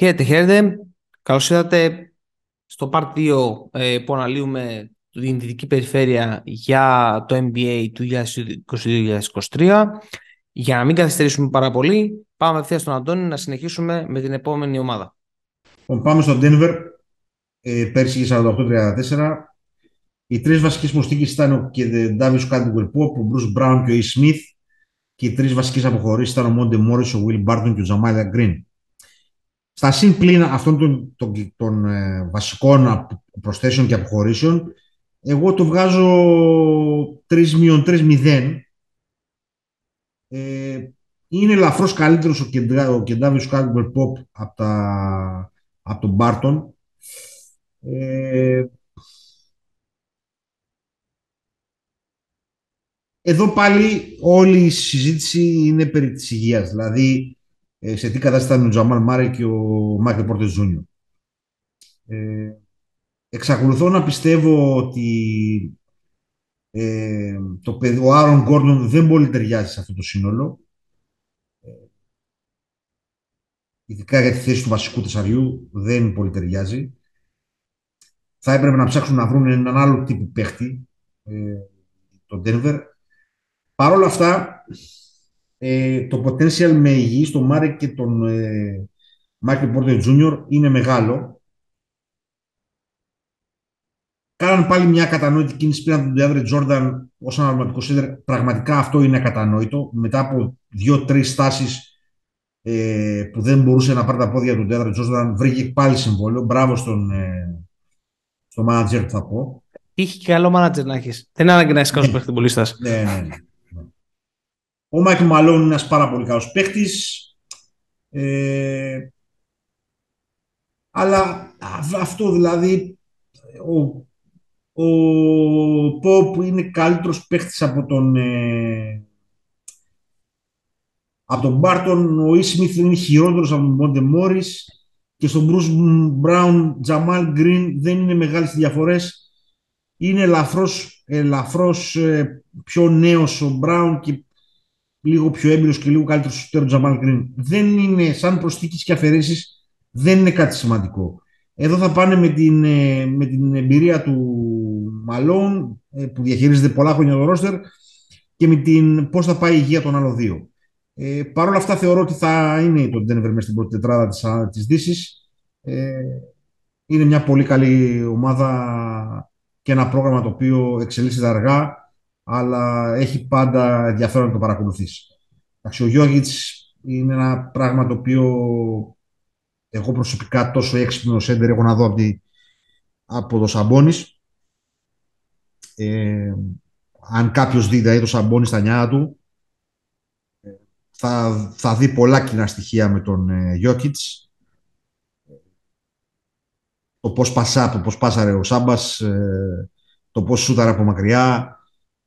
Χαίρετε, χαίρετε. Καλώς ήρθατε στο Part 2 ε, που αναλύουμε την δυτική περιφέρεια για το NBA του 2022-2023. Για να μην καθυστερήσουμε πάρα πολύ, πάμε ευθεία στον Αντώνη να συνεχίσουμε με την επόμενη ομάδα. Λοιπόν, πάμε στο Denver. Ε, πέρσι 48-34. Οι τρεις βασικές προσθήκε ήταν ο Ντάβις Κάντιγκουερ Πόπ, ο Μπρους Μπράουν και ο Ι Σμιθ. Και οι τρεις βασικές αποχωρήσεις ήταν ο Μόντε Μόρις, ο Βίλ Μπάρτον και ο Τζαμάλια Γκριν. Στα συν πλήν αυτών των, των, των ε, βασικών προσθέσεων και αποχωρήσεων, εγώ το βγάζω 3-3-0. Ε, είναι ελαφρώς καλύτερος ο, Κεντρά, ο Κεντάβιος Πόπ από, τα, από τον Μπάρτον. Ε, εδώ πάλι όλη η συζήτηση είναι περί της υγείας. Δηλαδή, ε, σε τι κατάσταση ήταν ο Τζαμάλ Μάρε και ο Μάικλ Πόρτες Ζούνιο. Ε, εξακολουθώ να πιστεύω ότι ε, το ο Άρον Γκόρντον δεν πολύ ταιριάζει σε αυτό το σύνολο. Ε, ειδικά για τη θέση του βασικού τεσσαριού δεν πολύ ταιριάζει. Θα έπρεπε να ψάξουν να βρουν έναν άλλο τύπο παίχτη, ε, τον Denver. Παρ' όλα αυτά, ε, το potential με υγιή στον Μάρεκ και τον ε, Μάικλ Πόρτερ Jr. είναι μεγάλο. Κάναν πάλι μια κατανόητη κίνηση πήραν τον Ντεάβρε Τζόρνταν ως αναλογικό σέντερ. Πραγματικά αυτό είναι ακατανόητο. Μετά από δύο-τρεις στάσεις ε, που δεν μπορούσε να πάρει τα πόδια του Ντεάβρε Τζόρνταν, βρήκε πάλι συμβόλαιο. Μπράβο στον, ε, στο manager που θα πω. Είχε και καλό manager να έχεις. Δεν είναι ανάγκη να έχει καλό παιχνιδι Ναι, ναι, ναι. Ο Μάικλ Μαλόν είναι ένας πάρα πολύ καλός παίχτης. Ε, αλλά αυτό δηλαδή, ο, ο Πόπ είναι καλύτερος παίχτης από τον, ε, από τον Μπάρτον. Ο Ισμιθ είναι χειρότερος από τον Μόντε Μόρις. Και στον Μπρούς Μπράουν, Τζαμάλ Γκριν δεν είναι μεγάλες διαφορές. Είναι ελαφρώς, ελαφρώς ε, πιο νέος ο Μπράουν και λίγο πιο έμπειρος και λίγο καλύτερος στο Τζαμάλ Γκριν. Δεν είναι σαν προσθήκη και αφαιρέσεις, δεν είναι κάτι σημαντικό. Εδώ θα πάνε με την, ε, με την εμπειρία του Μαλόν ε, που διαχειρίζεται πολλά χρόνια το ρόστερ και με την πώς θα πάει η υγεία των άλλων δύο. Ε, Παρ' όλα αυτά θεωρώ ότι θα είναι το Denver μέσα στην πρώτη τετράδα της, της Δύσης. Ε, είναι μια πολύ καλή ομάδα και ένα πρόγραμμα το οποίο εξελίσσεται αργά αλλά έχει πάντα ενδιαφέρον να το παρακολουθήσει. Ο Γιώργιτς είναι ένα πράγμα το οποίο εγώ προσωπικά τόσο έξυπνο σέντερ έχω να δω από, από το Σαμπόνις. Ε, αν κάποιος δει δηλαδή το Σαμπόνι στα νιάτα του, θα, θα δει πολλά κοινά στοιχεία με τον ε, Γιώκητς. Το πώς πασά, το πώς πάσαρε ο Σάμπας, ε, το πώς σούταρε από μακριά,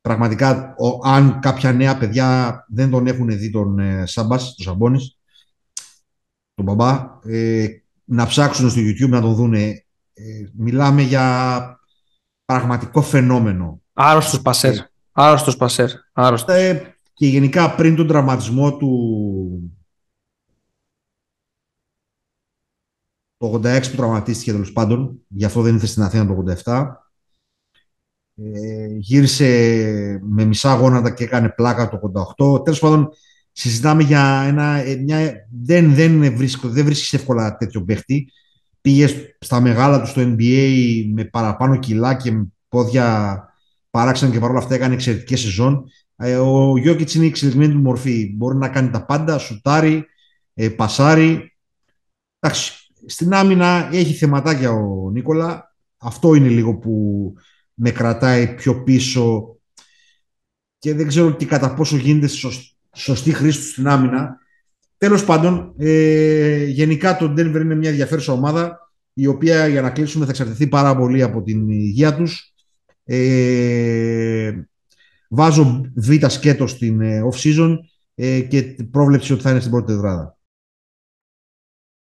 Πραγματικά, ο, αν κάποια νέα παιδιά δεν τον έχουν δει τον ε, Σάμπας, τον Σαμπόνης, τον μπαμπά, ε, να ψάξουν στο YouTube να τον δούνε. Ε, μιλάμε για πραγματικό φαινόμενο. Άρρωστος πασέρ. Ε, άρρωστος πασέρ. Άρρωστος. Ε, και γενικά πριν τον τραυματισμό του το 86 που τραυματίστηκε τέλος πάντων, γι' αυτό δεν ήρθε στην Αθήνα το 87, ε, γύρισε με μισά γόνατα και έκανε πλάκα το 88. Τέλος πάντων, συζητάμε για ένα... Ε, μια, δεν, δεν, βρίσκω, δεν βρίσκεις εύκολα τέτοιο παίχτη. Πήγες στα μεγάλα του στο NBA με παραπάνω κιλά και με πόδια παράξενα και παρόλα αυτά έκανε εξαιρετικές σεζόν. Ε, ο Γιώκητς είναι η εξελιγμένη του μορφή. Μπορεί να κάνει τα πάντα, σουτάρει, ε, πασάρει. Εντάξει, στην άμυνα έχει θεματάκια ο Νίκολα. Αυτό είναι λίγο που με κρατάει πιο πίσω και δεν ξέρω και κατά πόσο γίνεται σωστή χρήση του στην άμυνα. Τέλος πάντων, ε, γενικά το Denver είναι μια ενδιαφέρουσα ομάδα η οποία για να κλείσουμε θα εξαρτηθεί πάρα πολύ από την υγεία τους. Ε, βάζω β' σκέτος στην ε, off-season ε, και πρόβλεψη ότι θα είναι στην πρώτη τετράδα.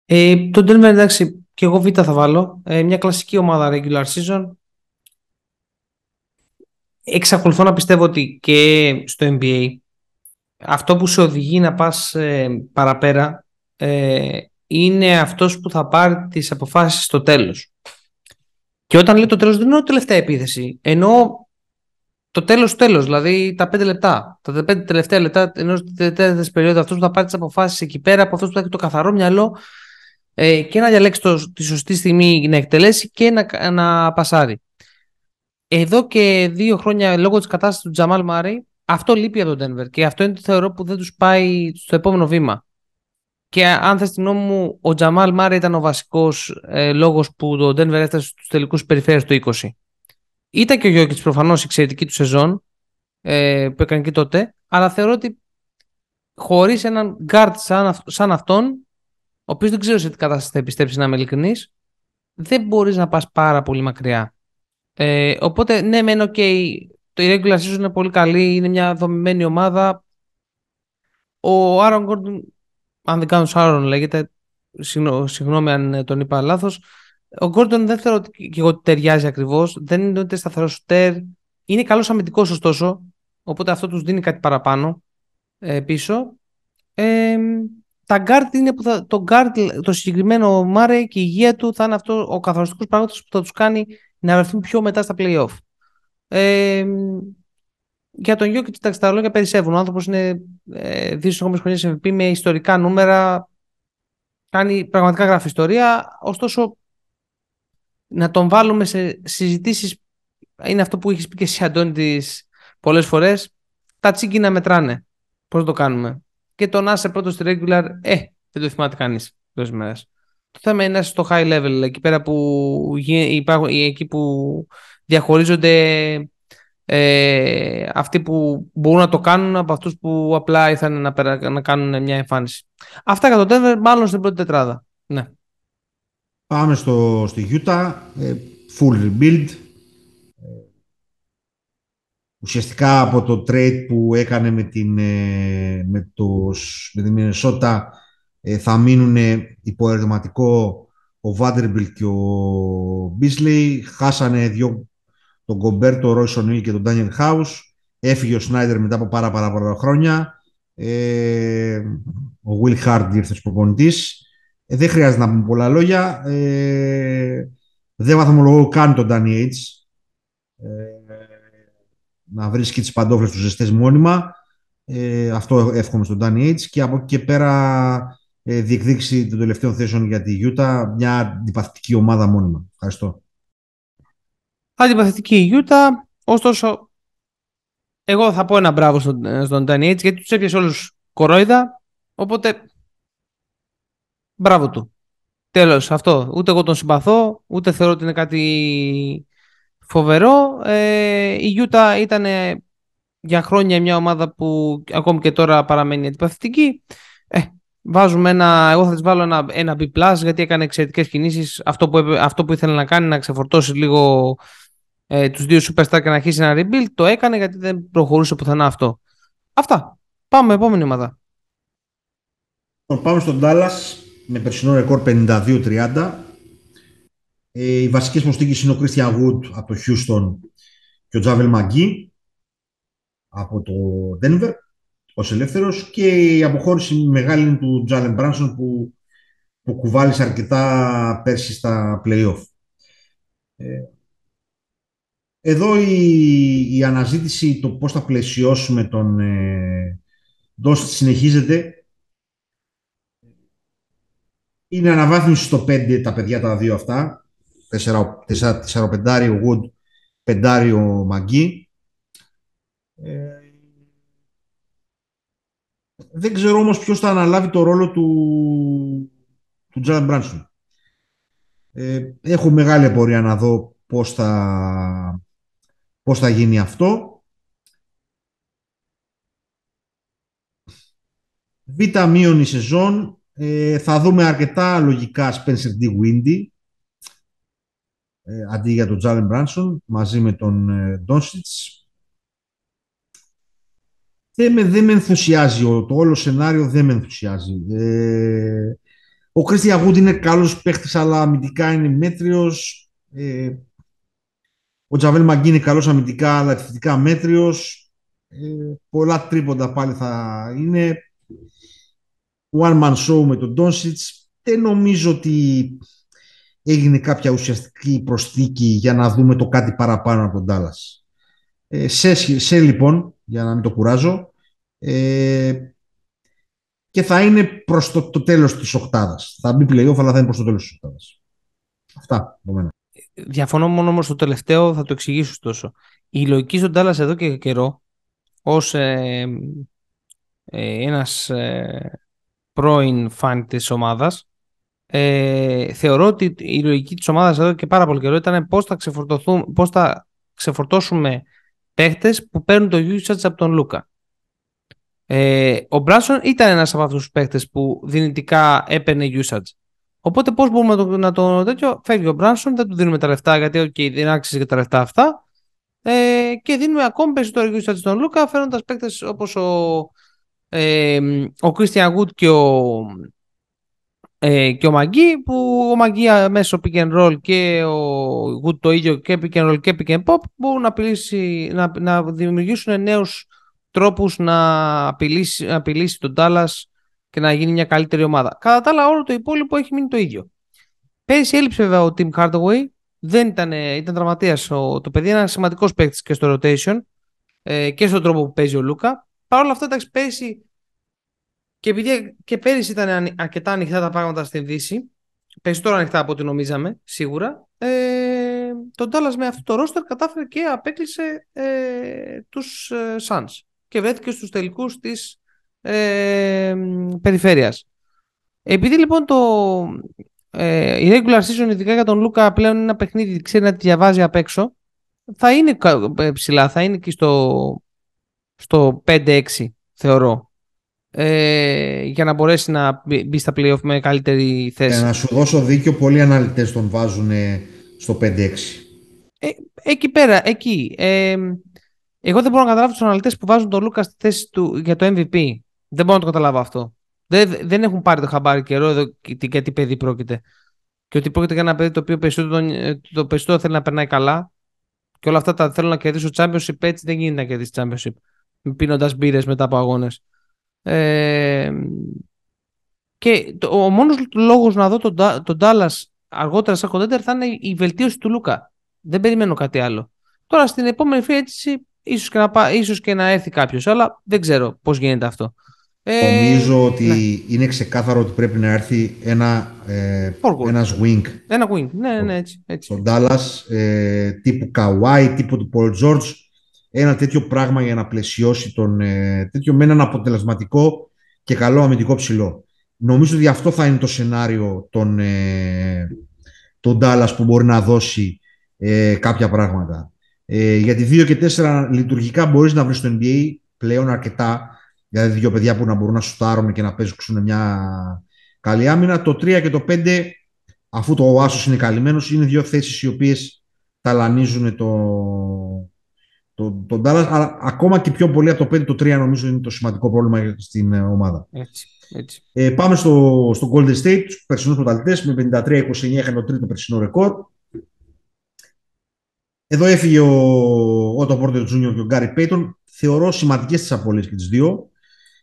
Ε, το Denver εντάξει και εγώ β' θα βάλω. Ε, μια κλασική ομάδα regular season εξακολουθώ να πιστεύω ότι και στο NBA αυτό που σε οδηγεί να πας ε, παραπέρα ε, είναι αυτός που θα πάρει τις αποφάσεις στο τέλος. Και όταν λέω το τέλος δεν εννοώ τελευταία επίθεση. Εννοώ το τέλος τέλος, δηλαδή τα πέντε λεπτά. Τα πέντε τελευταία λεπτά ενός τελευταίας περίοδο αυτός που θα πάρει τις αποφάσεις εκεί πέρα, από αυτός που θα έχει το καθαρό μυαλό ε, και να διαλέξει το, τη σωστή στιγμή να εκτελέσει και να, να πασάρει. Εδώ και δύο χρόνια λόγω της κατάστασης του Τζαμάλ Μάρι, αυτό λείπει από τον Denver και αυτό είναι το θεωρώ που δεν τους πάει στο επόμενο βήμα. Και αν θες την νόμη μου, ο Τζαμάλ Μάρι ήταν ο βασικός ε, λόγος που το Denver έφτασε στους τελικούς περιφέρειες του 20. Ήταν και ο Γιώκητς προφανώς εξαιρετική του σεζόν ε, που έκανε και τότε, αλλά θεωρώ ότι χωρίς έναν guard σαν, σαν αυτόν, ο οποίος δεν ξέρω σε τι κατάσταση θα επιστρέψει να είμαι ειλικρινής, δεν μπορείς να πας πάρα πολύ μακριά. Ε, οπότε, ναι, μένω okay, το regular season είναι πολύ καλή, είναι μια δομημένη ομάδα. Ο Άρον Γκόρντον, αν δεν κάνω Άρον λέγεται, συγγνώμη αν τον είπα λάθος, ο Γκόρντον δεν θεωρώ ότι και εγώ ταιριάζει ακριβώς. Δεν είναι ούτε σταθερός σουτέρ. Είναι καλός αμυντικός ωστόσο. Οπότε αυτό τους δίνει κάτι παραπάνω ε, πίσω. Ε, τα guard είναι που θα, το guard, το συγκεκριμένο Μάρε και η υγεία του θα είναι αυτό ο καθοριστικός παράγοντας που θα τους κάνει να βρεθούν πιο μετά στα playoff. Ε, για τον Γιώκη, εντάξει, τα λόγια περισσεύουν. Ο άνθρωπος είναι ε, δύο χρονιά χρονιές MVP με ιστορικά νούμερα. Κάνει πραγματικά γράφει ιστορία. Ωστόσο, να τον βάλουμε σε συζητήσεις είναι αυτό που έχεις πει και εσύ Αντώνη τις πολλές φορές τα τσίγκι μετράνε πώς το κάνουμε και τον άσε πρώτος στη regular ε, δεν το θυμάται κανείς τόσες μέρες το θέμα είναι στο high level εκεί πέρα που υπάρχουν, εκεί που διαχωρίζονται ε, αυτοί που μπορούν να το κάνουν από αυτούς που απλά ήθελαν να, να κάνουν μια εμφάνιση. Αυτά κατά το Denver, μάλλον στην πρώτη τετράδα. Ναι. Πάμε στο, στη Utah, ε, full rebuild. Ουσιαστικά από το trade που έκανε με την, ε, με το, με την Minnesota ε, θα μείνουν υπό ερωτηματικό ο Vanderbilt και ο Beasley. Χάσανε δύο, τον Κομπέρτο, ο Royce O'Neal και τον Daniel House. Έφυγε ο Σνάιντερ μετά από πάρα πάρα πολλά χρόνια. Ε, ο Will Hard ήρθε ως προπονητής. Ε, δεν χρειάζεται να πούμε πολλά λόγια. Ε, δεν βαθμολογώ καν τον Danny Aids. Ε, να βρίσκει τις παντόφλες του ζεστές μόνιμα. Ε, αυτό εύχομαι στον Danny Aids. Και από εκεί και πέρα ε, διεκδίκηση των τελευταίων θέσεων για τη Utah. Μια αντιπαθητική ομάδα μόνιμα. Ευχαριστώ. Αντιπαθητική η Utah. Ωστόσο, εγώ θα πω ένα μπράβο στον, στον Danny Aids γιατί τους έπιασε όλους κορόιδα. Οπότε Μπράβο του. Τέλος, αυτό. Ούτε εγώ τον συμπαθώ, ούτε θεωρώ ότι είναι κάτι φοβερό. Ε, η Γιούτα ήταν για χρόνια μια ομάδα που ακόμη και τώρα παραμένει αντιπαθητική. Ε, βάζουμε ένα, εγώ θα της βάλω ένα, ένα B+, γιατί έκανε εξαιρετικές κινήσεις. Αυτό που, αυτό που ήθελε να κάνει, να ξεφορτώσει λίγο ε, τους δύο superstar και να αρχίσει ένα rebuild, το έκανε γιατί δεν προχωρούσε πουθενά αυτό. Αυτά. Πάμε επόμενη ομάδα. Πάμε στον Dallas με περσινό ρεκόρ 52-30. Ε, οι βασικές προστίκες είναι ο Christian Wood από το Houston και ο Τζάβελ Μαγκή από το Denver ως ελεύθερος και η αποχώρηση μεγάλη είναι του Τζάλεν Μπράνσον που, που κουβάλισε αρκετά πέρσι στα play-off. Ε, εδώ η, η αναζήτηση το πώς θα πλαισιώσουμε τον ε, συνεχίζεται είναι αναβάθμιση στο 5 τα παιδιά τα δύο αυτά. 4-5 ο Wood, 5 ο Μαγκή. Ε, δεν ξέρω όμως ποιος θα αναλάβει το ρόλο του, του Τζάλαν Μπράνσον. Ε, έχω μεγάλη απορία να δω πώς θα, πώς θα γίνει αυτό. Β' μείον η σεζόν ε, θα δούμε αρκετά λογικά Spencer D. Windy ε, αντί για τον Jalen Branson μαζί με τον ε, Δεν με, δεν με ενθουσιάζει το όλο σενάριο, δεν με ενθουσιάζει. Ε, ο Christian Wood είναι καλός παίχτης, αλλά αμυντικά είναι μέτριος. Ε, ο Τζαβέλ Μαγκή είναι καλός αμυντικά, αλλά επιθετικά μέτριος. Ε, πολλά τρίποντα πάλι θα είναι one man show με τον Ντόνσιτς δεν νομίζω ότι έγινε κάποια ουσιαστική προσθήκη για να δούμε το κάτι παραπάνω από τον Τάλλας. Ε, σε, σε λοιπόν, για να μην το κουράζω, ε, και θα είναι προς το, το τέλος της οκτάδας. Θα μπει playoff, αλλά θα είναι προς το τέλος της οκτάδας. Αυτά από μένα. Διαφωνώ μόνο όμως το τελευταίο, θα το εξηγήσω ωστόσο. Η λογική στον Τάλλας εδώ και καιρό, ως ε, ε, ένας ε, πρώην φαν της ομάδας, ε, θεωρώ ότι η λογική της ομάδας εδώ και πάρα πολύ καιρό ήταν πώς θα, πώς θα ξεφορτώσουμε παίχτες που παίρνουν το usage από τον Λούκα. Ε, ο Μπράσον ήταν ένας από αυτούς τους παίχτες που δυνητικά έπαιρνε usage. Οπότε πώς μπορούμε να το, να το τέτοιο, φεύγει ο Μπράσον, δεν του δίνουμε τα λεφτά γιατί okay, δεν άξιζε και τα λεφτά αυτά ε, και δίνουμε ακόμη περισσότερο usage στον Λούκα φέρνοντας παίχτες όπως ο, ε, ο Christian Wood και ο, ε, και ο Μαγκή που ο Μαγκή μέσω pick and roll και ο Wood το ίδιο και pick and roll και pick and pop μπορούν να, να, να δημιουργήσουν νέους τρόπους να απειλήσει, να απειλήσει τον Dallas και να γίνει μια καλύτερη ομάδα. Κατά τα άλλα όλο το υπόλοιπο έχει μείνει το ίδιο. Πέρυσι έλειψε βέβαια ο Tim Hardaway, δεν ήταν, ήταν τραυματίας. Το παιδί είναι ένας σημαντικός παίκτης και στο rotation ε, και στον τρόπο που παίζει ο Λούκα. Παρ' όλα αυτά, εντάξει, πέρυσι και επειδή και πέρυσι ήταν αρκετά ανοιχτά τα πράγματα στην Δύση, περισσότερο ανοιχτά από ό,τι νομίζαμε, σίγουρα, ε, τον Dallas με αυτό το ρόστερ κατάφερε και απέκλεισε ε, τους ε, Suns και βρέθηκε στους τελικούς της ε, περιφέρειας. Επειδή λοιπόν το, ε, η regular season ειδικά για τον Λούκα πλέον είναι ένα παιχνίδι ξέρει να τη διαβάζει απ' έξω θα είναι ε, ψηλά, θα είναι εκεί στο, στο 5-6 θεωρώ ε, για να μπορέσει να μπει στα playoff με καλύτερη θέση. Για να σου δώσω δίκιο, πολλοί αναλυτές τον βάζουν στο 5-6. Ε, εκεί πέρα, εκεί. Ε, εγώ δεν μπορώ να καταλάβω τους αναλυτές που βάζουν τον Λούκα στη θέση του για το MVP. Δεν μπορώ να το καταλάβω αυτό. Δεν, δεν έχουν πάρει το χαμπάρι καιρό εδώ για τι παιδί πρόκειται. Και ότι πρόκειται για ένα παιδί το οποίο περισσότερο, το περισσότερο θέλει να περνάει καλά. Και όλα αυτά τα θέλω να κερδίσω Championship. Έτσι δεν γίνεται να κερδίσει Championship. Πίνοντας μπύρες μετά από αγώνες. Ε, και το, ο μόνος λόγος να δω τον, τον Dallas αργότερα σαν κοντέντερ θα είναι η βελτίωση του Λούκα. Δεν περιμένω κάτι άλλο. Τώρα στην επόμενη free ίσως και, να, ίσως και να έρθει κάποιος, αλλά δεν ξέρω πώς γίνεται αυτό. Ε, Νομίζω ότι ναι. είναι ξεκάθαρο ότι πρέπει να έρθει ένα ε, ένας wing. Ένα wing, ναι, ναι, έτσι. έτσι. Στον Dallas, ε, τύπου Kawhi, τύπου του Paul George, ένα τέτοιο πράγμα για να πλαισιώσει τον, ε, τέτοιο με έναν αποτελεσματικό και καλό αμυντικό ψηλό. Νομίζω ότι αυτό θα είναι το σενάριο των, ε, τον Dallas που μπορεί να δώσει ε, κάποια πράγματα. Ε, γιατί 2 και 4 λειτουργικά μπορείς να βρεις στο NBA πλέον αρκετά. Δηλαδή δύο παιδιά που να μπορούν να σουτάρουν και να παίζουν μια καλή άμυνα. Το 3 και το 5, αφού το Άσο είναι καλυμμένος, είναι δύο θέσεις οι οποίες ταλανίζουν το, το, τον Dallas. Αλλά ακόμα και πιο πολύ από το 5, το 3 νομίζω είναι το σημαντικό πρόβλημα στην ε, ομάδα. Έτσι, έτσι. Ε, πάμε στο, στο Golden State, τους περσινούς πρωταθλητές. Με 53-29 είχαν το τρίτο περσινό ρεκόρ. Εδώ έφυγε ο Ότο Πόρτερ Τζούνιο και ο Γκάρι Πέιτον. Θεωρώ σημαντικές τις απολύε και τις δύο.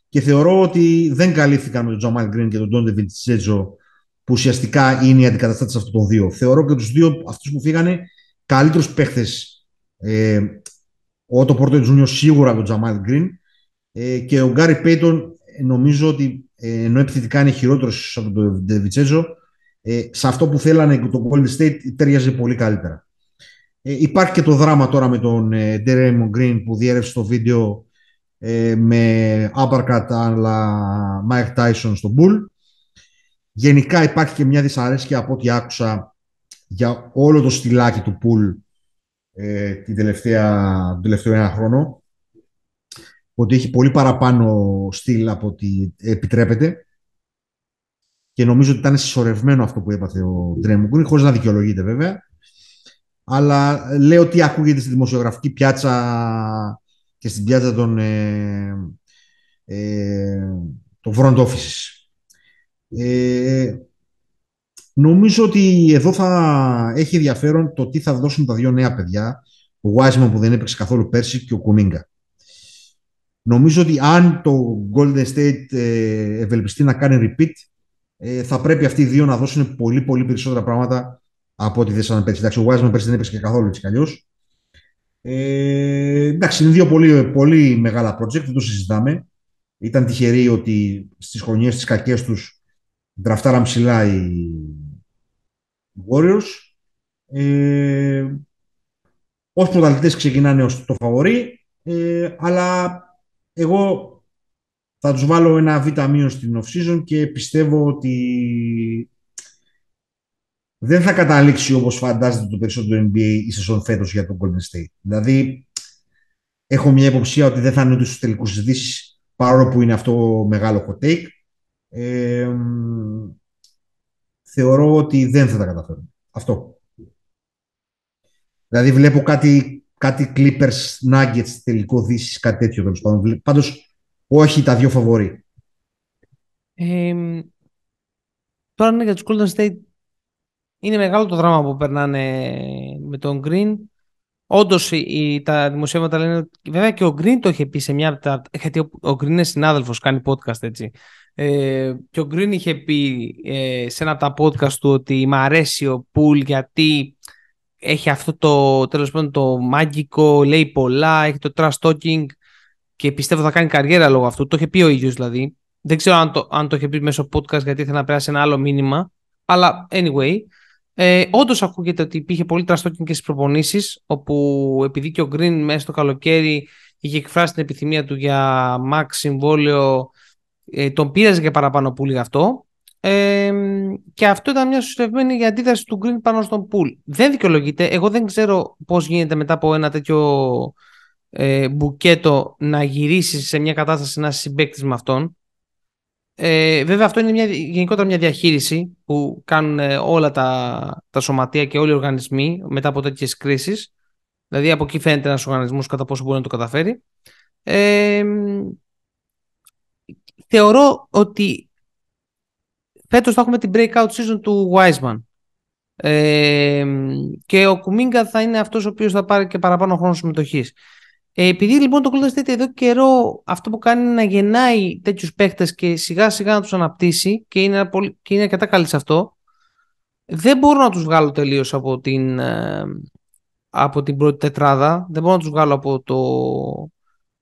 Και θεωρώ ότι δεν καλύφθηκαν με τον Τζαμάλ Γκριν και τον Ντόντε Βιντζέτζο, που ουσιαστικά είναι οι αντικαταστάτες αυτών των δύο. Θεωρώ και τους δύο αυτούς που φύγανε καλύτερους παίχτες. Ε, ο Ότο Πόρτερ Τζούνιο σίγουρα τον Τζαμάλ Γκριν. Ε, και ο Γκάρι Πέιτον νομίζω ότι ε, ενώ επιθετικά είναι χειρότερος από τον Βιντζέτζο, ε, σε αυτό που θέλανε το Golden State ταιριάζει πολύ καλύτερα. Ε, υπάρχει και το δράμα τώρα με τον ε, Draymond Green που διέρευσε το βίντεο ε, με uppercut αλλά Mike Tyson στο Bull. Γενικά υπάρχει και μια δυσαρέσκεια από ό,τι άκουσα για όλο το στυλάκι του Bull ε, την τελευταία, τον τελευταίο ένα χρόνο. Ότι έχει πολύ παραπάνω στυλ από ό,τι επιτρέπεται. Και νομίζω ότι ήταν συσσωρευμένο αυτό που έπαθε ο Draymond Green χωρίς να δικαιολογείται βέβαια. Αλλά λέω τι ακούγεται στη δημοσιογραφική πιάτσα και στην πιάτσα των, ε, ε, των front offices. Ε, νομίζω ότι εδώ θα έχει ενδιαφέρον το τι θα δώσουν τα δύο νέα παιδιά, ο Wiseman που δεν έπαιξε καθόλου πέρσι και ο Κουμίγκα. Νομίζω ότι αν το Golden State ε, ευελπιστεί να κάνει repeat, ε, θα πρέπει αυτοί οι δύο να δώσουν πολύ πολύ περισσότερα πράγματα από ό,τι δέσανε πέρσι. Εντάξει, ο Wiseman πέρσι δεν έπαιξε και καθόλου έτσι κι αλλιώς. Ε, εντάξει, είναι δύο πολύ, πολύ μεγάλα project, δεν το συζητάμε. Ήταν τυχεροί ότι στις χρονιές τις κακές τους δραφτάραν ψηλά οι Warriors. Ε, ως πρωταθλητές ξεκινάνε ως το φαβορή, ε, αλλά εγώ θα τους βάλω ένα β' μείον στην off-season και πιστεύω ότι δεν θα καταλήξει όπως φαντάζεται το περισσότερο NBA η σεζόν φέτος για τον Golden State. Δηλαδή, έχω μια υποψία ότι δεν θα είναι ούτε στους τελικούς συζητήσεις, παρόλο που είναι αυτό μεγάλο hot take. Ε, θεωρώ ότι δεν θα τα καταφέρουν. Αυτό. Δηλαδή βλέπω κάτι, κάτι Clippers, Nuggets, τελικό δύσης, κάτι τέτοιο τέλος πάντων. Πάντως, όχι τα δύο φαβορή. Ε, τώρα είναι για τους Golden State είναι μεγάλο το δράμα που περνάνε με τον Green. Όντως τα δημοσιεύματα λένε. Βέβαια και ο Green το είχε πει σε μια. Γιατί ο, ο Green είναι συνάδελφος, κάνει podcast έτσι. Ε, και ο Green είχε πει ε, σε ένα από τα podcast του ότι μ' αρέσει ο Πουλ γιατί έχει αυτό το τέλος πάντων το μάγικο, λέει πολλά, έχει το trash talking και πιστεύω θα κάνει καριέρα λόγω αυτού. Το είχε πει ο ίδιος δηλαδή. Δεν ξέρω αν το, αν το είχε πει μέσω podcast γιατί ήθελε να περάσει ένα άλλο μήνυμα. Αλλά anyway, ε, Όντως ακούγεται ότι υπήρχε πολύ τραστόκινγκ και στις προπονήσεις, όπου επειδή και ο Γκριν μέσα στο καλοκαίρι είχε εκφράσει την επιθυμία του για max συμβόλαιο, ε, τον πήραζε και παραπάνω πουλ γι' αυτό. Ε, και αυτό ήταν μια σωστευμένη για αντίδραση του Γκριν πάνω στον πουλ. Δεν δικαιολογείται. Εγώ δεν ξέρω πώς γίνεται μετά από ένα τέτοιο ε, μπουκέτο να γυρίσεις σε μια κατάσταση να συμπαίκτης με αυτόν. Ε, βέβαια αυτό είναι μια, γενικότερα μια διαχείριση που κάνουν ε, όλα τα, τα σωματεία και όλοι οι οργανισμοί μετά από τέτοιες κρίσεις. Δηλαδή από εκεί φαίνεται ένας οργανισμός κατά πόσο μπορεί να το καταφέρει. Ε, θεωρώ ότι φέτος θα έχουμε την breakout season του Wiseman. Ε, και ο Κουμίγκα θα είναι αυτός ο οποίος θα πάρει και παραπάνω χρόνο συμμετοχής. Ε, επειδή λοιπόν το Golden State εδώ καιρό αυτό που κάνει είναι να γεννάει τέτοιους παίχτε και σιγά σιγά να τους αναπτύσσει και είναι, πολύ, και είναι αρκετά καλή σε αυτό, δεν μπορώ να τους βγάλω τελείως από την, ε, από την πρώτη τετράδα. Δεν μπορώ να τους βγάλω από το.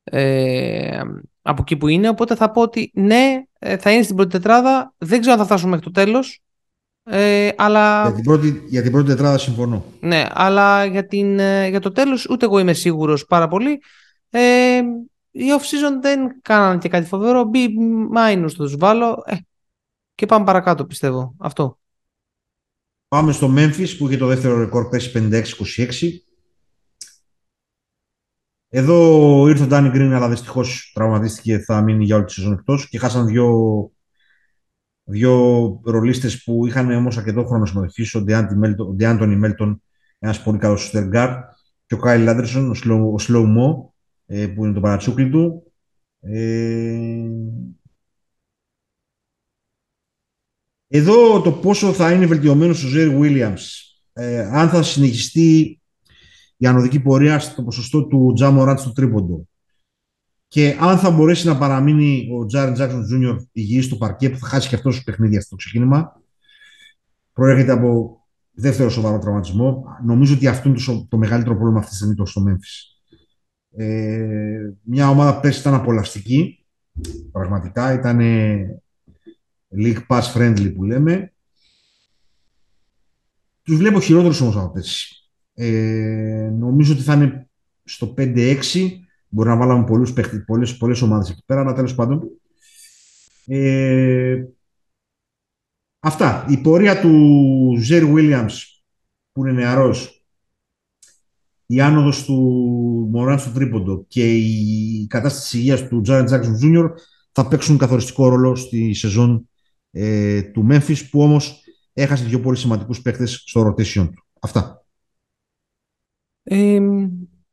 Ε, από εκεί που είναι. Οπότε θα πω ότι ναι, ε, θα είναι στην πρώτη τετράδα. Δεν ξέρω αν θα φτάσουμε μέχρι το τέλος. Ε, αλλά... για, την πρώτη, για την πρώτη τετράδα συμφωνώ. Ναι, αλλά για, την, ε, για το τέλος ούτε εγώ είμαι σίγουρος πάρα πολύ. Ε, οι off-season δεν κάνανε και κάτι φοβερό. B minus θα τους βάλω. Ε, και πάμε παρακάτω πιστεύω. Αυτό. Πάμε στο Memphis που είχε το δεύτερο ρεκόρ πέσει 56-26. Εδώ ήρθε ο Ντάνι Γκριν, αλλά δυστυχώς τραυματίστηκε. Θα μείνει για όλη τη σεζόν εκτός και χάσαν δύο Δύο ρολίστες που είχαν όμως αρκετό χρόνο συμμετοχή, ο Ντιάντονι Μέλτον, ένας πολύ καλός Στεργάρ, και ο Κάιλ Λάντρεσον, ο Slow Mo, ε, που είναι το παρατσούκλι του. Ε, εδώ το πόσο θα είναι βελτιωμένος ο Ζέρι Williams, ε, αν θα συνεχιστεί η ανωδική πορεία στο ποσοστό του Τζάμοραντ στο τρίποντο, και αν θα μπορέσει να παραμείνει ο Τζάρεν Τζάξον Τζούνιορ υγιής στο παρκέ, που θα χάσει και αυτός το παιχνίδια στο ξεκίνημα, προέρχεται από δεύτερο σοβαρό τραυματισμό. Νομίζω ότι αυτό είναι το, το μεγαλύτερο πρόβλημα αυτή τη στιγμή το στο Memphis. Ε, μια ομάδα πέρσι ήταν απολαυστική. Πραγματικά ήταν league pass friendly που λέμε. Τους βλέπω χειρότερους όμως από πέρσι. Ε, νομίζω ότι θα είναι στο 5-6 Μπορεί να βάλαμε πολλούς πολλές, πολλές ομάδες εκεί πέρα, αλλά τέλος πάντων. Ε, αυτά. Η πορεία του Ζέρ Williams, που είναι νεαρός, η άνοδος του Μωράν στο τρίποντο και η κατάσταση υγείας του Τζάρεν Τζάξον Jr. θα παίξουν καθοριστικό ρόλο στη σεζόν ε, του Memphis, που όμως έχασε δύο πολύ σημαντικούς παίκτες στο rotation του. Αυτά. Ε,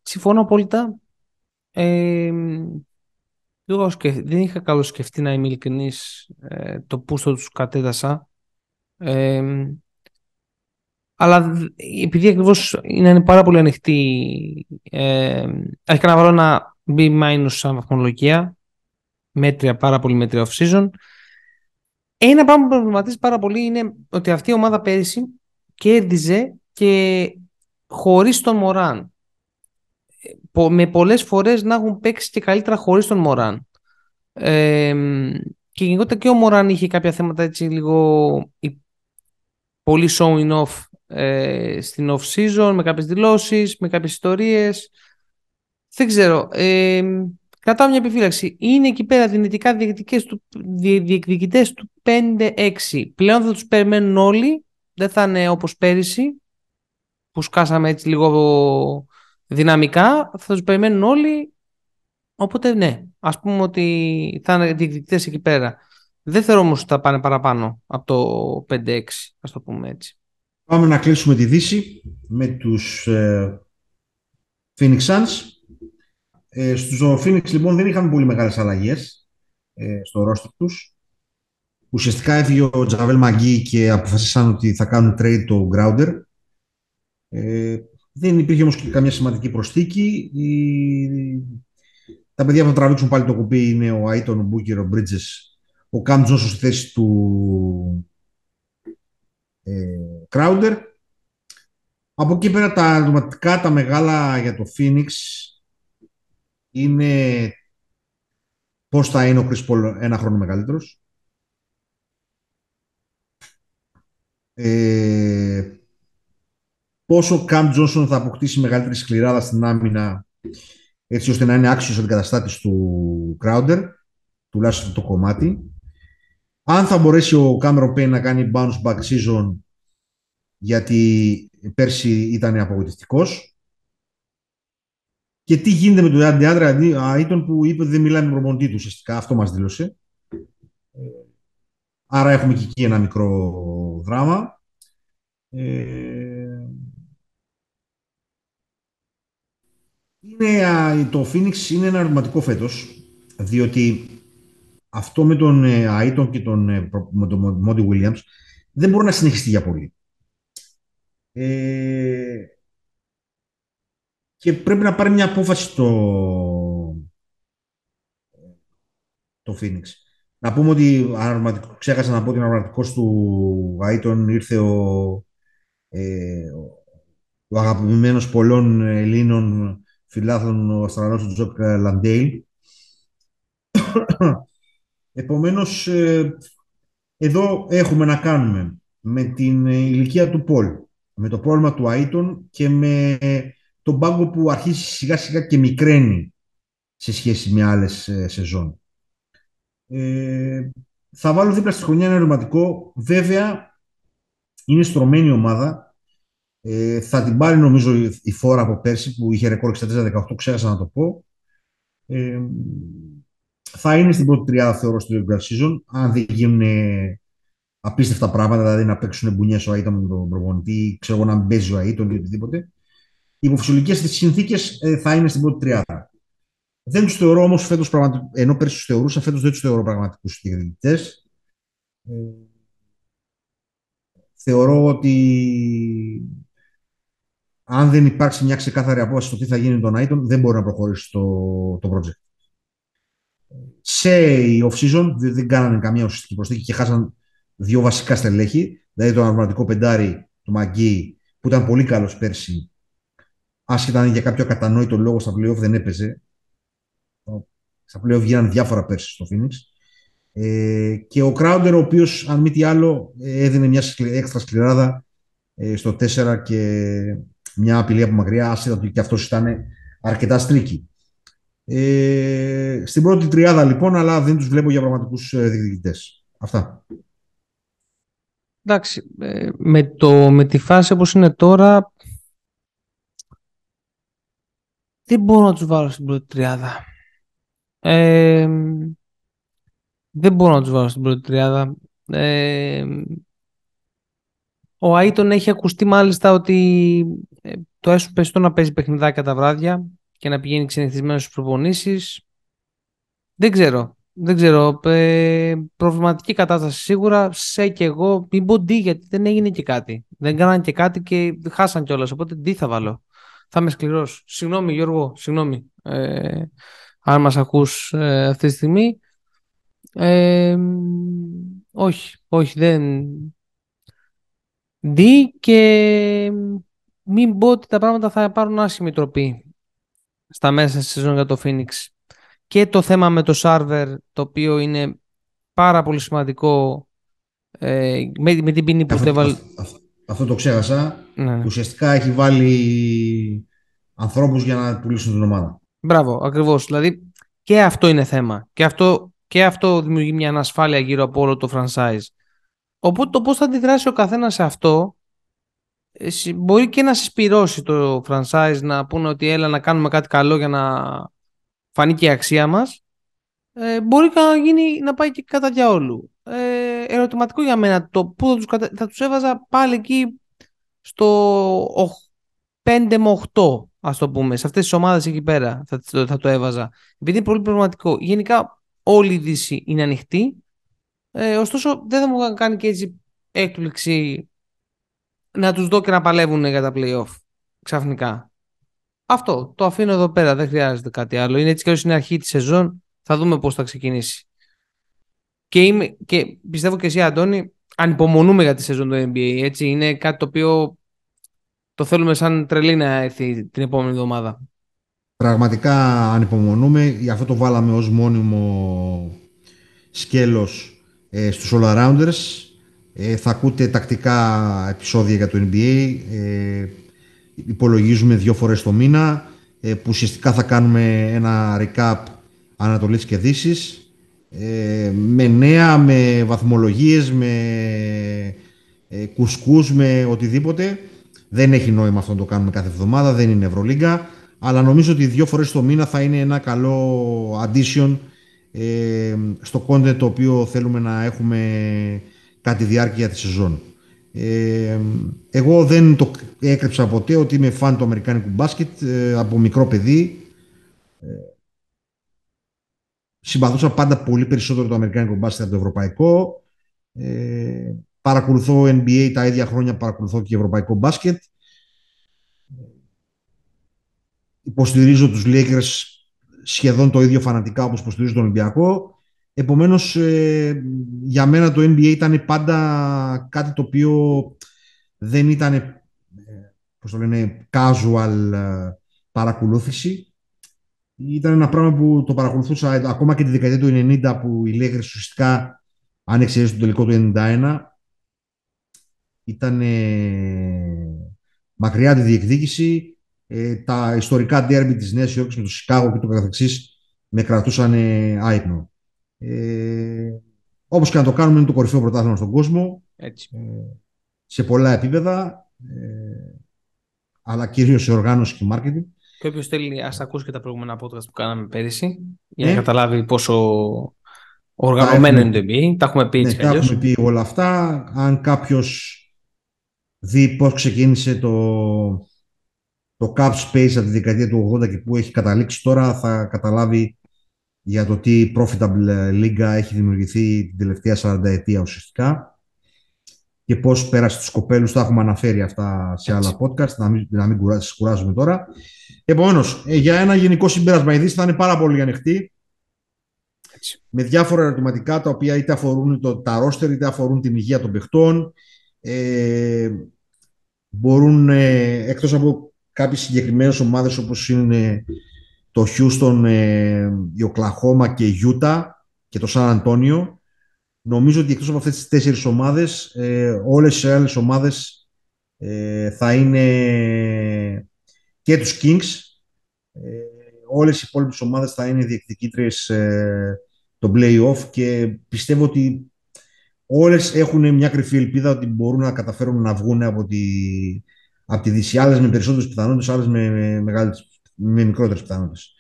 συμφωνώ απόλυτα. Ε, δεν είχα καλό σκεφτεί να είμαι ειλικρινής ε, το πού το τους κατέδασα. Ε, αλλά επειδή ακριβώς είναι πάρα πολύ ανοιχτή, ε, αρχικά να βάλω ένα B- σαν βαθμολογία, μέτρια, πάρα πολύ μέτρια off-season. Ένα πράγμα που προβληματίζει πάρα πολύ είναι ότι αυτή η ομάδα πέρυσι κέρδιζε και χωρίς τον Μωράν. Με πολλές φορές να έχουν παίξει και καλύτερα χωρίς τον Μωράν. Ε, και γενικότερα και ο Μωράν είχε κάποια θέματα έτσι λίγο πολύ showing off ε, στην off season με κάποιες δηλώσεις, με κάποιες ιστορίες. Δεν ξέρω. Ε, κρατάω μια επιφύλαξη. Είναι εκεί πέρα δυνητικά του, διεκδικητές του 5-6. Πλέον θα τους περιμένουν όλοι. Δεν θα είναι όπως πέρυσι που σκάσαμε έτσι λίγο δυναμικά. Θα τους περιμένουν όλοι. Οπότε ναι, ας πούμε ότι θα είναι διεκδικητές εκεί πέρα. Δεν θέλω όμως ότι θα πάνε παραπάνω από το 5-6, ας το πούμε έτσι. Πάμε να κλείσουμε τη Δύση με τους ε, Phoenix Suns. Ε, στους Phoenix λοιπόν δεν είχαμε πολύ μεγάλες αλλαγές ε, στο ρόστερ τους. Ουσιαστικά έφυγε ο Τζαβέλ Μαγκή και αποφασίσαν ότι θα κάνουν trade το Grounder. Ε, δεν υπήρχε όμως και καμία σημαντική προσθήκη. Η... Τα παιδιά που θα τραβήξουν πάλι το κουπί είναι ο Άιτον, ο Μπούκερ, ο Μπρίτζες, ο Καμ Τζόνσο στη θέση του ε, Από εκεί πέρα τα ερωτηματικά, τα μεγάλα για το Phoenix είναι πώς θα είναι ο Chris Paul ένα χρόνο μεγαλύτερος. Ε, πόσο ο Καμ Τζόνσον θα αποκτήσει μεγαλύτερη σκληράδα στην άμυνα έτσι ώστε να είναι άξιος αντικαταστάτης του Crowder, τουλάχιστον το κομμάτι. Αν θα μπορέσει ο Cameron Payne να κάνει bounce back season γιατί πέρσι ήταν απογοητευτικός. Και τι γίνεται με τον Αντιάντρα Αίτον που είπε ότι δεν μιλάει με προπονητή του ουσιαστικά. Αυτό μας δήλωσε. Άρα έχουμε και εκεί ένα μικρό δράμα. Ε... Είναι, το Phoenix είναι ένα ερωτηματικό φέτος, διότι αυτό με τον Αίτον ε, και τον, ε, με τον Μόντι Williams δεν μπορεί να συνεχιστεί για πολύ. Ε, και πρέπει να πάρει μια απόφαση το, το Phoenix. Να πούμε ότι ξέχασα να πω ότι αναπληρωματικός του Άιτον ήρθε ο, ε, ο αγαπημένος πολλών Ελλήνων φιλάθλων ο Αυστραλός ο Τζοκ Λαντέιλ. Επομένως, ε, εδώ έχουμε να κάνουμε με την ηλικία του Πολ, με το πρόβλημα του Αίτων και με τον πάγκο που αρχίζει σιγά σιγά και μικραίνει σε σχέση με άλλες ε, σεζόν. Ε, θα βάλω δίπλα στη χρονιά ένα ερωτηματικό. Βέβαια, είναι στρωμένη ομάδα. Ε, θα την πάρει νομίζω η φόρα από πέρσι που είχε ρεκόρ 64-18, ξέχασα να το πω. Ε, θα είναι στην πρώτη τριάδα θεωρώ στο regular season, αν δεν γίνουν απίστευτα πράγματα, δηλαδή να παίξουν μπουνιές ο Αίτον με τον προπονητή, ξέρω εγώ να μπέζει ο Αίτον ή οτιδήποτε. Οι υποφυσιολογικέ συνθήκες ε, θα είναι στην πρώτη τριάδα. Δεν τους θεωρώ όμως φέτος πραγματικού, ενώ πέρσι τους θεωρούσα, φέτος δεν τους θεωρώ πραγματικούς διεκδικητέ. Ε, θεωρώ ότι αν δεν υπάρξει μια ξεκάθαρη απόφαση στο τι θα γίνει με τον Αίτον, δεν μπορεί να προχωρήσει το, το project. Σε off-season δεν κάνανε καμία ουσιαστική προσθήκη και χάσαν δύο βασικά στελέχη, δηλαδή τον αρματικό πεντάρι του Μαγκή, που ήταν πολύ καλός πέρσι, άσχετα αν για κάποιο ακατανόητο λόγο στα playoff δεν έπαιζε. Στα playoff γίνανε διάφορα πέρσι στο Phoenix. Ε, και ο Crowder, ο οποίος, αν μη τι άλλο, έδινε μια έξτρα σκληράδα ε, στο 4 και μια απειλή από μακριά, άσχετα ότι και αυτός ήταν αρκετά στρίκι. Ε, στην πρώτη τριάδα λοιπόν, αλλά δεν τους βλέπω για πραγματικούς ε, διεκδικητές. Αυτά. Εντάξει, ε, με, το, με τη φάση όπως είναι τώρα δεν μπορώ να τους βάλω στην πρώτη τριάδα. Ε, δεν μπορώ να τους βάλω στην πρώτη τριάδα. Ε, ο Αίτον έχει ακουστεί μάλιστα ότι το έσου πεστό να παίζει παιχνιδάκια τα βράδια και να πηγαίνει ξενυχτισμένο στις προπονήσεις. Δεν ξέρω. Δεν ξέρω. Ε, προβληματική κατάσταση σίγουρα. Σε και εγώ. Μην πω ντύ, γιατί δεν έγινε και κάτι. Δεν κάναν και κάτι και χάσαν κιόλας. Οπότε τι θα βάλω. Θα είμαι σκληρός. Συγγνώμη, Γιώργο. Συγγνώμη. Ε, αν μας ακούς ε, αυτή τη στιγμή. Ε, Όχι, όχι, δεν... Δι και μην πω ότι τα πράγματα θα πάρουν άσχημη τροπή στα μέσα στη σεζόν για το Phoenix. Και το θέμα με το Σάρβερ, το οποίο είναι πάρα πολύ σημαντικό ε, με, με την ποινή που αυτό, έβαλε. Αυτό, αυτό, το ξέχασα. Ναι. Ουσιαστικά έχει βάλει ανθρώπους για να πουλήσουν την ομάδα. Μπράβο, ακριβώς. Δηλαδή και αυτό είναι θέμα. Και αυτό, και αυτό δημιουργεί μια ανασφάλεια γύρω από όλο το franchise. Οπότε το πώς θα αντιδράσει ο καθένας σε αυτό μπορεί και να συσπυρώσει το franchise να πούνε ότι έλα να κάνουμε κάτι καλό για να φανεί και η αξία μας ε, μπορεί να, γίνει, να πάει και κατά διαόλου. Ε, ερωτηματικό για μένα το που θα τους, κατα... θα τους έβαζα πάλι εκεί στο 5 με 8 ας το πούμε, σε αυτές τις ομάδες εκεί πέρα θα, θα το έβαζα. Επειδή είναι πολύ προβληματικό. Γενικά όλη η Δύση είναι ανοιχτή, ε, ωστόσο δεν θα μου κάνει και έτσι έκπληξη να τους δω και να παλεύουν για τα play-off ξαφνικά. Αυτό, το αφήνω εδώ πέρα, δεν χρειάζεται κάτι άλλο. Είναι έτσι και είναι αρχή της σεζόν, θα δούμε πώς θα ξεκινήσει. Και, είμαι, και πιστεύω και εσύ Αντώνη, ανυπομονούμε για τη σεζόν του NBA, έτσι. Είναι κάτι το οποίο το θέλουμε σαν τρελή να έρθει την επόμενη εβδομάδα. Πραγματικά ανυπομονούμε, γι' αυτό το βάλαμε ως μόνιμο σκέλος ε, στους All-Arounders ε, θα ακούτε τακτικά επεισόδια για το NBA. Ε, υπολογίζουμε δύο φορές το μήνα ε, που ουσιαστικά θα κάνουμε ένα recap Ανατολής και Δύσης ε, με νέα, με βαθμολογίες, με ε, κουσκούς, με οτιδήποτε. Δεν έχει νόημα αυτό να το κάνουμε κάθε εβδομάδα, δεν είναι Ευρωλίγκα, αλλά νομίζω ότι δύο φορές το μήνα θα είναι ένα καλό addition ε, στο content το οποίο θέλουμε να έχουμε κατά τη διάρκεια της σεζόν. Ε, εγώ δεν το έκρυψα ποτέ ότι είμαι φαν του Αμερικάνικου μπάσκετ ε, από μικρό παιδί. Ε, συμπαθούσα πάντα πολύ περισσότερο το Αμερικάνικο μπάσκετ από το Ευρωπαϊκό. Ε, παρακολουθώ NBA τα ίδια χρόνια παρακολουθώ και Ευρωπαϊκό μπάσκετ. Υποστηρίζω τους Lakers σχεδόν το ίδιο φανατικά όπως υποστηρίζω τον Ολυμπιακό. Επομένως, ε, για μένα το NBA ήταν πάντα κάτι το οποίο δεν ήταν, ε, πώς το λένε, casual ε, παρακολούθηση. Ήταν ένα πράγμα που το παρακολουθούσα ακόμα και τη δεκαετία του 90 που οι Lakers ουσιαστικά αν εξαιρέσει το τελικό του 91 ήταν μακριά τη διεκδίκηση. τα ιστορικά ντέρμπι της Νέας Υόρκης με το Σικάγο και το καθεξής με κρατούσαν άϊπνο. Ε, όπως και να το κάνουμε είναι το κορυφαίο πρωτάθλημα στον κόσμο. Έτσι. Ε, σε πολλά επίπεδα, ε, αλλά κυρίως σε οργάνωση και marketing. Και όποιος θέλει, ας ακούσει και τα προηγούμενα podcast που κάναμε πέρυσι, για να ε. καταλάβει πόσο οργανωμένο είναι το NBA. Τα έχουμε πει έτσι ναι, Τα έχουμε πει όλα αυτά. Αν κάποιος δει πώς ξεκίνησε το, το Cap Space από τη δεκαετία του 80 και που έχει καταλήξει τώρα, θα καταλάβει για το τι profitable λίγα έχει δημιουργηθεί την τελευταία 40 ετία ουσιαστικά και πώς πέρασε τους κοπέλους, τα έχουμε αναφέρει αυτά σε άλλα podcast, να μην, να μην κουράζουμε τώρα. Επομένως, ε, για ένα γενικό συμπέρασμα, η Δύση θα είναι πάρα πολύ ανοιχτή, με διάφορα ερωτηματικά τα οποία είτε αφορούν το, τα ρόστερ, είτε αφορούν την υγεία των παιχτών. Ε, μπορούν, ε, εκτός από κάποιες συγκεκριμένες ομάδες όπως είναι το Houston, ε, η Οκλαχώμα και η Γιούτα και το Σαν Αντώνιο. Νομίζω ότι εκτός από αυτές τις τέσσερις ομάδες, ε, όλες οι άλλες ομάδες ε, θα είναι και τους Kings. Ε, όλες οι υπόλοιπες ομάδες θα είναι διεκδικήτρες ε, το play-off και πιστεύω ότι όλες έχουν μια κρυφή ελπίδα ότι μπορούν να καταφέρουν να βγουν από τη, από τη Δύση. Άλλες με περισσότερες πιθανότητες, άλλες με, με, μεγάλες, με μικρότερες πιθανότητες.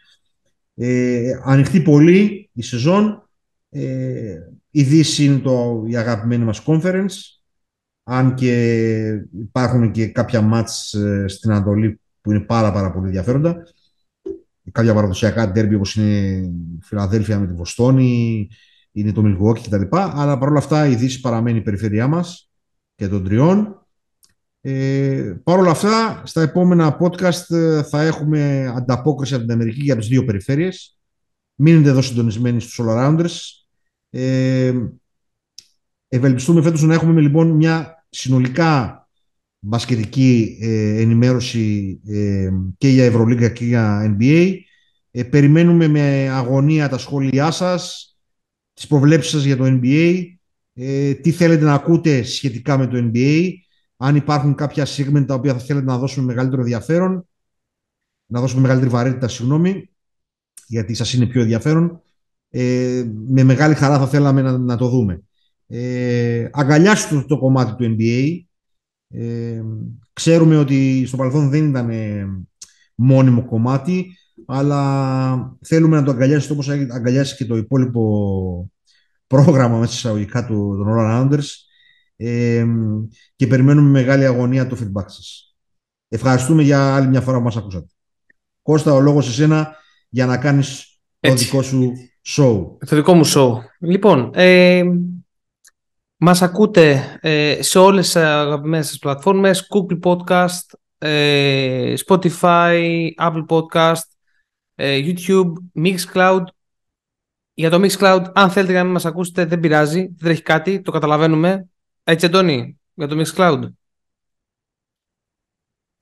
Ε, ανοιχτή πολύ η σεζόν. Ε, η Δύση είναι το, η αγαπημένη μας conference. Αν και υπάρχουν και κάποια μάτς ε, στην Ανατολή που είναι πάρα, πάρα πολύ ενδιαφέροντα. Κάποια παραδοσιακά ντέρμπι όπως είναι η Φιλαδέλφια με τη Βοστόνη, είναι το Μιλγουόκι κτλ. Αλλά παρόλα αυτά η Δύση παραμένει η περιφέρειά μας και των τριών. Ε, Παρ' όλα αυτά, στα επόμενα podcast ε, θα έχουμε ανταπόκριση από την Αμερική για τις δύο περιφέρειες. Μείνετε εδώ συντονισμένοι στους All Arounders. Ε, Ευελπιστούμε φέτος να έχουμε λοιπόν μια συνολικά μπασκετική ε, ενημέρωση ε, και για Ευρωλίγκα και για NBA. Ε, περιμένουμε με αγωνία τα σχόλιά σας, τις προβλέψεις σας για το NBA, τι θέλετε να ακούτε σχετικά με το NBA, αν υπάρχουν κάποια segment τα οποία θα θέλετε να δώσουμε μεγαλύτερο ενδιαφέρον, να δώσουμε μεγαλύτερη βαρύτητα, συγγνώμη, γιατί σας είναι πιο ενδιαφέρον. με μεγάλη χαρά θα θέλαμε να, να το δούμε. Ε, αγκαλιάστε το κομμάτι του NBA, ε, ξέρουμε ότι στο παρελθόν δεν ήταν ε, μόνιμο κομμάτι, αλλά θέλουμε να το αγκαλιάσει όπως αγκαλιάσει και το υπόλοιπο πρόγραμμα μέσα εισαγωγικά του, των All ε, και περιμένουμε μεγάλη αγωνία το feedback σας. Ευχαριστούμε για άλλη μια φορά που μας ακούσατε. Κώστα, ο λόγος εσένα για να κάνεις το δικό σου show. Το δικό μου show. Λοιπόν, ε, μας ακούτε ε, σε όλες τις αγαπημένες σας πλατφόρμες, Google Podcast, ε, Spotify, Apple Podcast, ε, YouTube, Mixcloud. Για το Mixcloud, αν θέλετε να μην μας ακούσετε, δεν πειράζει, δεν τρέχει κάτι, το καταλαβαίνουμε. Έτσι, Αντώνη, για το Mixcloud.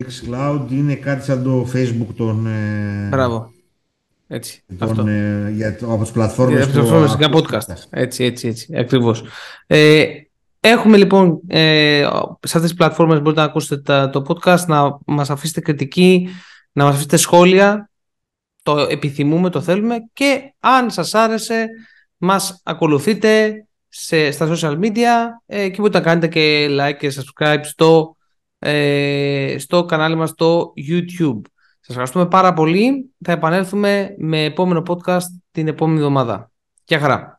Mixcloud είναι κάτι σαν το Facebook των... Μπράβο. Έτσι. Λοιπόν, αυτό. Ε, για, από τις πλατφόρμες, για, πλατφόρμες για podcast. Έτσι, έτσι, έτσι. Ακριβώς. Ε, έχουμε λοιπόν ε, σε αυτές τις πλατφόρμες μπορείτε να ακούσετε το podcast, να μας αφήσετε κριτική, να μας αφήσετε σχόλια. Το επιθυμούμε, το θέλουμε και αν σας άρεσε μας ακολουθείτε σε, στα social media ε, και μπορείτε να κάνετε και like και subscribe στο, ε, στο κανάλι μας στο YouTube. Σας ευχαριστούμε πάρα πολύ. Θα επανέλθουμε με επόμενο podcast την επόμενη εβδομάδα. Γεια χαρά.